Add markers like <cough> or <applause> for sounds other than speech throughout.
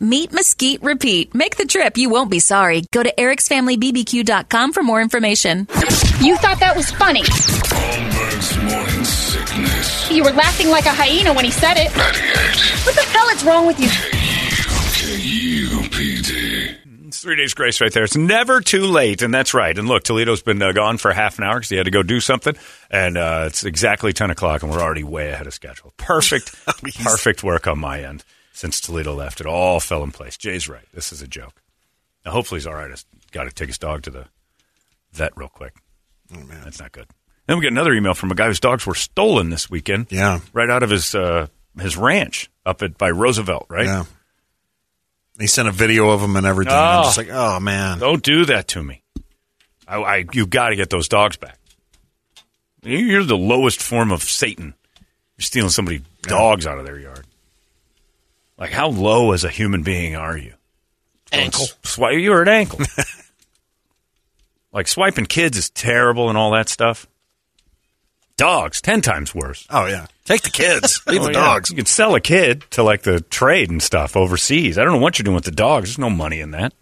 Meet Mesquite Repeat. Make the trip. You won't be sorry. Go to ericsfamilybbq.com for more information. You thought that was funny. Holmberg's morning sickness. You were laughing like a hyena when he said it. 98 What the hell is wrong with you? KUPD. It's three days grace right there. It's never too late, and that's right. And look, Toledo's been uh, gone for half an hour because he had to go do something, and uh, it's exactly ten o'clock, and we're already way ahead of schedule. Perfect, <laughs> perfect work on my end since Toledo left. It all fell in place. Jay's right. This is a joke. Now, hopefully, he's all right. He's got to take his dog to the vet real quick. Oh, man. That's not good. Then we get another email from a guy whose dogs were stolen this weekend. Yeah. right out of his uh, his ranch up at by Roosevelt. Right. Yeah. He sent a video of him and everything. Oh. I'm just like, oh man. Don't do that to me. I, I you got to get those dogs back. You're the lowest form of Satan. You're stealing somebody's dogs out of their yard. Like, how low as a human being are you? Ankle. Swipe, you're an ankle. <laughs> like swiping kids is terrible and all that stuff. Dogs, ten times worse. Oh yeah. Take the kids. <laughs> Leave Oh, the yeah. dogs. You can sell a kid to like the trade and stuff overseas. I don't know what you're doing with the dogs. There's no money in that.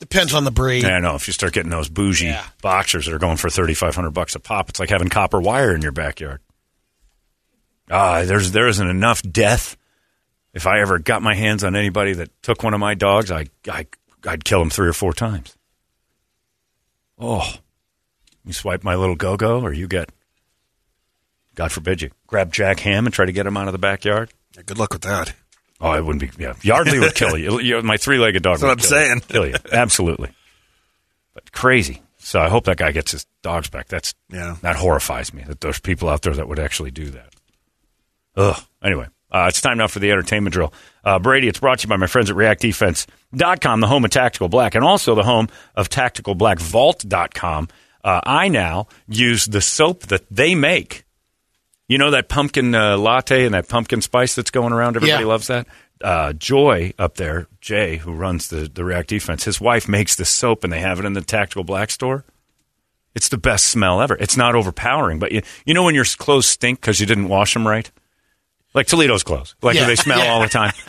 Depends on the breed. Yeah, I know. If you start getting those bougie Yeah. boxers that are going for thirty five hundred bucks a pop, it's like having copper wire in your backyard. Ah, there's there isn't enough death. If I ever got my hands on anybody that took one of my dogs, I, I I'd kill him three or four times. Oh, you swipe my little go go, or you get, God forbid you grab Jack Ham and try to get him out of the backyard. Yeah, good luck with that. Oh, I wouldn't be. Yeah, Yardley would kill you. You- My three-legged dog. That's what would I'm kill saying. You. Kill you. Absolutely. But crazy. So I hope that guy gets his dogs back. That's Yeah. That horrifies me that there's people out there that would actually do that. Ugh. Anyway, uh, it's time now for the entertainment drill. Uh, Brady, it's brought to you by my friends at ReactDefense.com, the home of Tactical Black, and also the home of TacticalBlackVault.com. Uh, I now use the soap that they make. You know that pumpkin uh, latte and that pumpkin spice that's going around? Everybody Yeah. loves that. Uh, Joy up there, Jay, who runs the, the React Defense, his wife makes this soap and they have it in the Tactical Black store. It's the best smell ever. It's not overpowering, but you, you know when your clothes stink because you didn't wash them right? Like Toledo's clothes. Like Yeah. they smell Yeah. all the time. <laughs>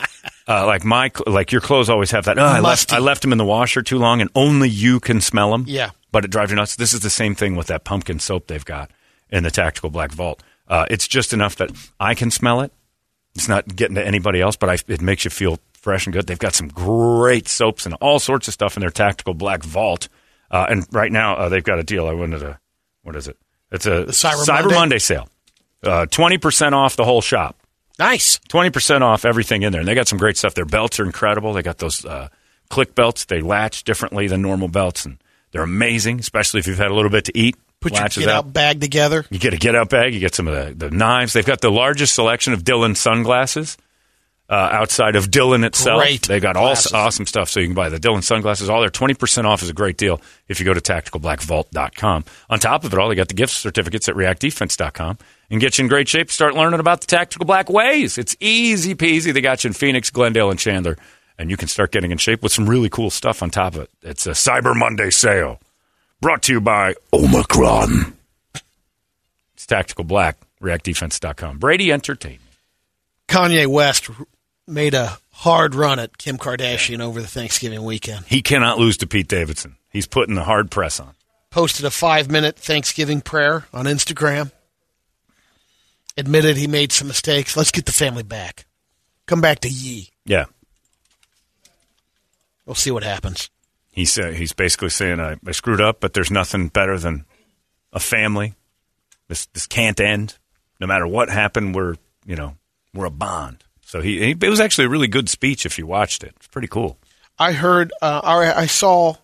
Uh, like my, like your clothes always have that. Oh, I left, I left them in the washer too long, and only you can smell them. Yeah. but it drives you nuts. This is the same thing with that pumpkin soap they've got in the Tactical Black Vault. Uh, it's just enough that I can smell it. It's not getting to anybody else, but I, it makes you feel fresh and good. They've got some great soaps and all sorts of stuff in their Tactical Black Vault. Uh, and right now uh, they've got a deal. I wanted to. What is it? It's a Cyber Monday? Monday? sale. Uh, Twenty percent off the whole shop. Nice. Twenty percent off everything in there, and they got some great stuff. Their belts are incredible. They got those uh, click belts. They latch differently than normal belts, and they're amazing. Especially if you've had a little bit to eat. Put your get out. out bag together. You get a get out bag. You get some of the, the knives. They've got the largest selection of Dillon sunglasses uh, outside of Dillon itself. Great They got all glasses. awesome stuff. So you can buy the Dillon sunglasses. All their twenty percent off is a great deal if you go to tacticalblackvault.com. On top of it all, they got the gift certificates at reactdefense.com and get you in great shape start learning about the tactical black ways. It's easy peasy. They got you in Phoenix, Glendale, and Chandler, and you can start getting in shape with some really cool stuff on top of it. It's a Cyber Monday sale brought to you by Omicron. It's Tactical Black, reactdefense.com. Brady Entertainment. Kanye West made a hard run at Kim Kardashian over the Thanksgiving weekend. He cannot lose to Pete Davidson. He's putting the hard press on. Posted a five minute Thanksgiving prayer on Instagram. Admitted he made some mistakes. Let's get the family back. Come back to Ye. Yeah. We'll see what happens. He's, uh, he's basically saying, I, I screwed up, but there's nothing better than a family. This, this can't end. No matter what happened, we're, you know, we're a bond. So he, he it was actually a really good speech if you watched it. It's pretty cool. I heard, uh, I I saw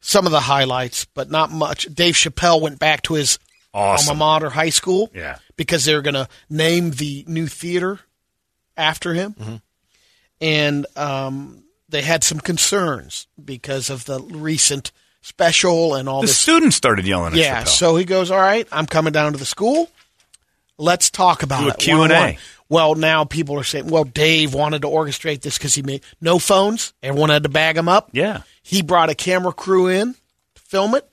some of the highlights, but not much. Dave Chappelle went back to his Awesome. alma mater, high school, Yeah. Because they were going to name the new theater after him, Mm-hmm. and um, they had some concerns because of the recent special and all The this students started yelling at him. Yeah, so he goes, "All right, I'm coming down to the school. Let's talk about Do a it." Q&A. one-on-one." Well, now people are saying, "Well, Dave wanted to orchestrate this because he made no phones. Everyone had to bag him up. yeah. He brought a camera crew in to film it,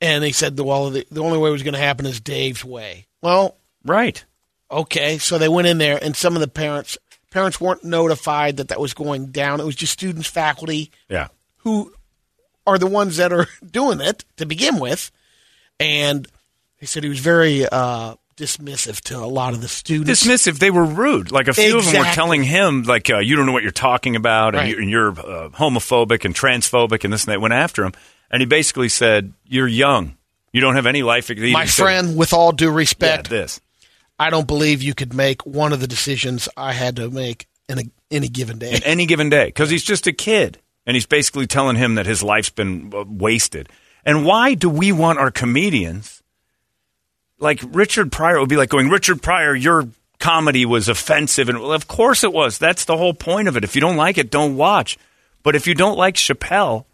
and they said, "Well, the, the only way it was going to happen is Dave's way." Well, Right. okay, so they went in there, and some of the parents parents weren't notified that that was going down. It was just students, faculty, Yeah. who are the ones that are <laughs> doing it to begin with. And he said he was very uh, dismissive to a lot of the students. dismissive. They were rude. Like a few of them were telling him, like, uh, you don't know what you're talking about, and Right. you're, and you're uh, homophobic and transphobic, and this and that. Went after him, and he basically said, "You're young. You don't have any life." My said- friend, with all due yeah, respect, this. I don't believe you could make one of the decisions I had to make in a, any given day. In any given day because he's just a kid and he's basically telling him that his life's been uh, wasted. And why do we want our comedians like Richard Pryor would be like going, Richard Pryor, your comedy was offensive. And well, of course it was. That's the whole point of it. If you don't like it, don't watch. But if you don't like Chappelle,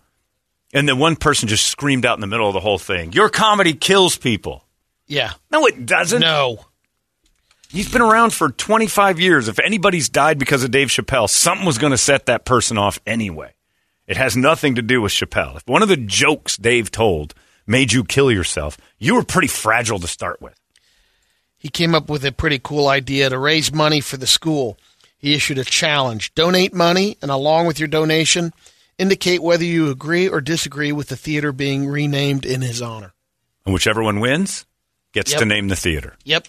and then one person just screamed out in the middle of the whole thing, your comedy kills people. yeah. No, it doesn't. No. He's been around for 25 years. If anybody's died because of Dave Chappelle, something was going to set that person off anyway. It has nothing to do with Chappelle. If one of the jokes Dave told made you kill yourself, you were pretty fragile to start with. He came up with a pretty cool idea to raise money for the school. He issued a challenge donate money, and along with your donation, indicate whether you agree or disagree with the theater being renamed in his honor. And whichever one wins gets Yep. to name the theater. Yep.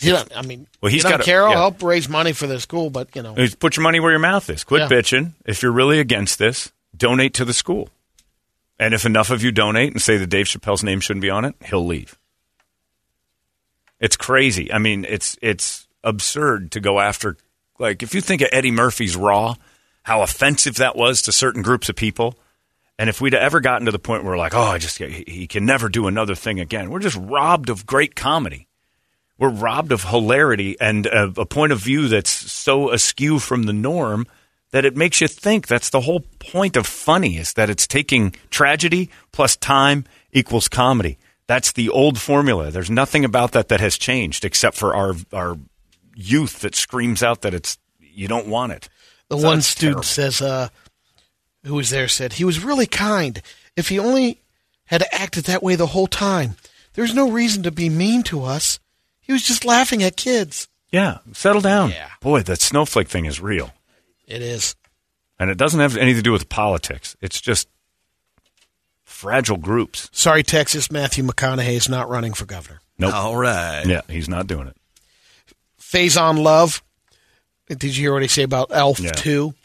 He don't, I mean, Well, he's he doesn't gotta- care. I'll yeah. help raise money for the school, but, you know. Just Put your money where your mouth is. Quit Yeah. bitching. If you're really against this, donate to the school. And if enough of you donate and say that Dave Chappelle's name shouldn't be on it, he'll leave. It's crazy. I mean, it's it's absurd to go after like if you think of Eddie Murphy's Raw, how offensive that was to certain groups of people. And if we'd ever gotten to the point where we're like, oh, I just he, can never do another thing again, we're just robbed of great comedy. We're robbed of hilarity and a, a point of view that's so askew from the norm that it makes you think. That's the whole point of funny is that it's taking tragedy plus time equals comedy. That's the old formula. There's nothing about that that has changed except for our our youth that screams out that it's you don't want it. The So one student terrible. says, uh, who was there said, he was really kind. If he only had acted that way the whole time, there's no reason to be mean to us. He was just laughing at kids. Yeah, settle down. Yeah. Boy, that snowflake thing is real. It is. And it doesn't have anything to do with politics. It's just fragile groups. Sorry, Texas, Matthew McConaughey is not running for governor. Nope. All right. Yeah, he's not doing it. Faizon Love. Did you hear what he say about Elf Yeah. 2? <laughs>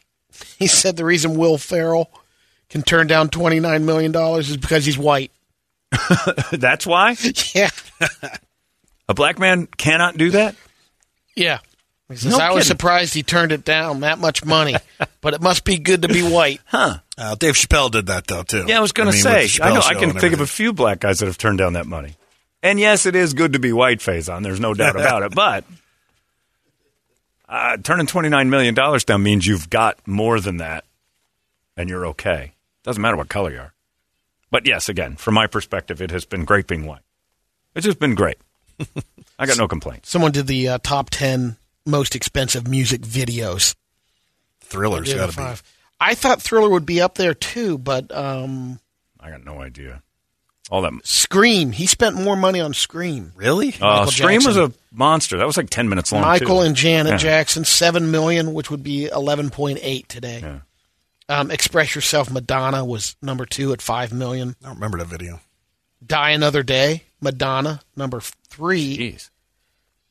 He said the reason Will Ferrell can turn down $29 million is because he's white. <laughs> That's why <laughs> Yeah. a black man cannot do that. Yeah. He says, No I was surprised he turned it down that much money, but it must be good to be white. Uh, Dave Chappelle did that though too. Yeah, I was going to say. I know. I can and think of a few black guys that have turned down that money. And yes, it is good to be white Faizon. There's no doubt about it. But uh, turning twenty nine million dollars down means you've got more than that, and you're okay. Doesn't matter what color you are. But yes, again, from my perspective, it has been great being white. It's just been great. <laughs> I got no complaints. Someone did the uh, top 10 most expensive music videos. Thriller's got to be. I thought Thriller would be up there too, but um, I got no idea. All that. Scream. He spent more money on Scream. Really? Uh, Michael Scream was a monster. That was like ten minutes long. Michael too. and Janet Yeah. Jackson, seven million, which would be eleven point eight today. Yeah. Um, Express Yourself, Madonna was number two at five million. I don't remember that video. Die Another Day, Madonna, number three. Jeez,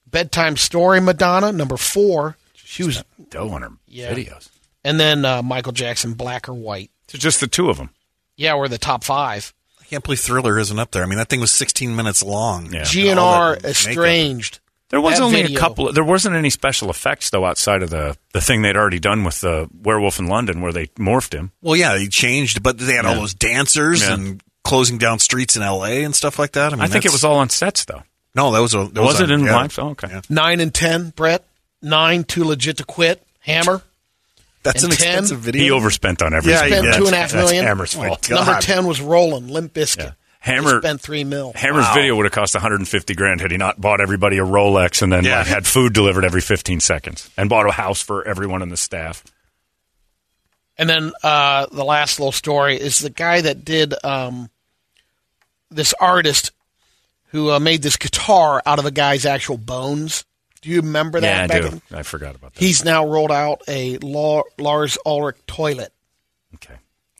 Bedtime Story, Madonna, number four. She was, dough on her Yeah. videos. and then uh, Michael Jackson, Black or White. It's just the two of them. Yeah, we're the top five. I can't believe Thriller isn't up there. I mean, that thing was 16 minutes long. Yeah. GNR All that. Estranged, There was That only video. a couple. There wasn't any special effects though outside of the the thing they'd already done with the werewolf in London, where they morphed him. Well, yeah, he changed, but they had all those dancers Yeah. and closing down streets in L.A. and stuff like that. I, mean, I think it was all on sets though. no, that was a that Was, a- it in yeah. live? Oh, okay. Yeah. Nine and ten, Brett. Nine, too legit to quit. Hammer. That's And an 10? expensive video. He overspent on everything. Yeah, he Spent did. two and a half That's. Hammer's Oh fault. God. Number ten was Rollin', Limp Bizkit. Yeah. They Hammer spent three mil. Hammer's video would have cost 150 grand had he not bought everybody a Rolex and then Yeah. like, had food delivered every 15 seconds and bought a house for everyone in the staff. And then uh, the last little story is the guy that did um, this artist who uh, made this guitar out of a guy's actual bones. Do you remember that? yeah, I do. in- I forgot about that. he's now rolled out a La- Lars Ulrich toilet. okay.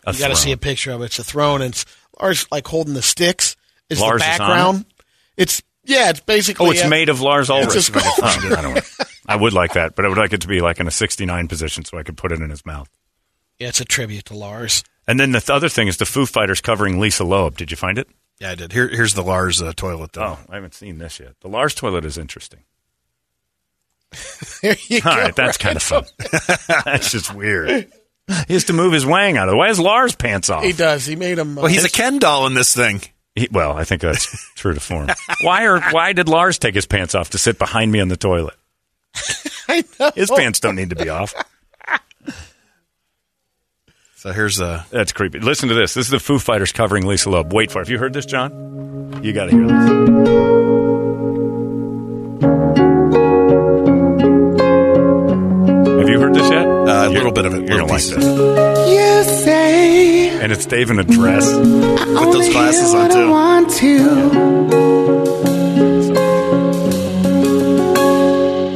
You got to see a picture of it. It's a throne, and it's Lars like holding the sticks. Is Lars the is on background? It's yeah. It's basically Oh, it's uh, made of Lars Ulrich. It's a skull. <laughs> I, don't know. I would like that, but I would like it to be like in a 69 position so I could put it in his mouth. Yeah, it's a tribute to Lars. And then the th- other thing is the Foo Fighters covering Lisa Loeb. Did you find it? Yeah, I did. Here, here's the Lars uh, toilet though. Oh, I haven't seen this yet. The Lars toilet is interesting. <laughs> There you All go. right, that's kind of fun. <laughs> that's just weird. <laughs> He has to move his wang out of the way. Why is Lars pants off? He does. He made him. Uh, Well, he's a Ken doll in this thing. He, well, I think that's true to form. Why are why did Lars take his pants off to sit behind me on the toilet? I know. His pants don't need to be off. So here's uh That's creepy. Listen to this. This is the Foo Fighters covering Lisa Loeb. Wait for it. Have you heard this, John? You got to hear this. A little bit of it. You're little gonna like this. You say And it's Dave in a dress. Put those glasses on I too. want to.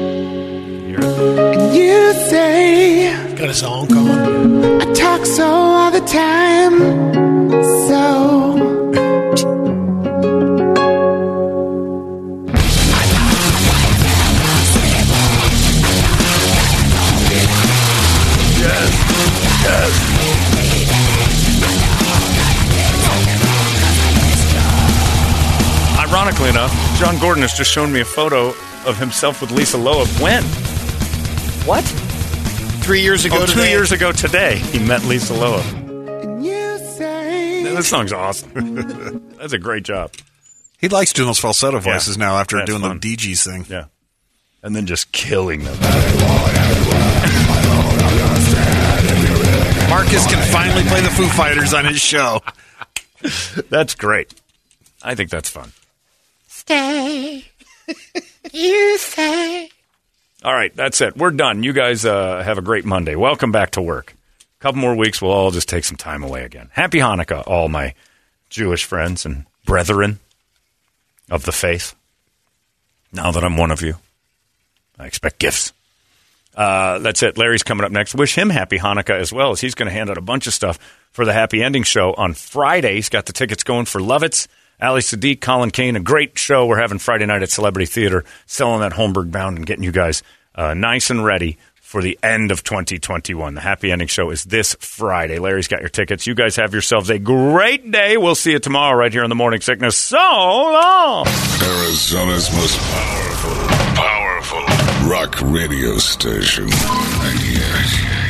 You hear it? You say got his own on. I talk so all the time. Ironically enough, John Gordon has just shown me a photo of himself with Lisa Loeb. When? What? Three years ago Oh, two today. years ago today, he met Lisa Loeb. you This song's awesome. <laughs> That's a great job. He likes doing those falsetto voices now after That's doing fun. the Dee Gees thing. Yeah. And then just killing them. Marcus can finally play the Foo Fighters on his show. <laughs> That's great. I think that's fun. Stay. you say. All right, that's it. We're done. You guys uh, have a great Monday. Welcome back to work. A couple more weeks, we'll all just take some time away again. Happy Hanukkah, all my Jewish friends and brethren of the faith. Now that I'm one of you, I expect gifts. Uh, that's it. Larry's coming up next. Wish him happy Hanukkah as well, as he's going to hand out a bunch of stuff for the Happy Ending Show on Friday. He's got the tickets going for Lovitz, Ali Siddiq, Colin Kane. A great show we're having Friday night at Celebrity Theater, selling that Holmberg bound and getting you guys uh, nice and ready for the end of 2021. The Happy Ending Show is this Friday. Larry's got your tickets. You guys have yourselves a great day. We'll see you tomorrow right here on the Morning Sickness. So long. Arizona's most powerful, powerful rock radio station. 98 KUPD.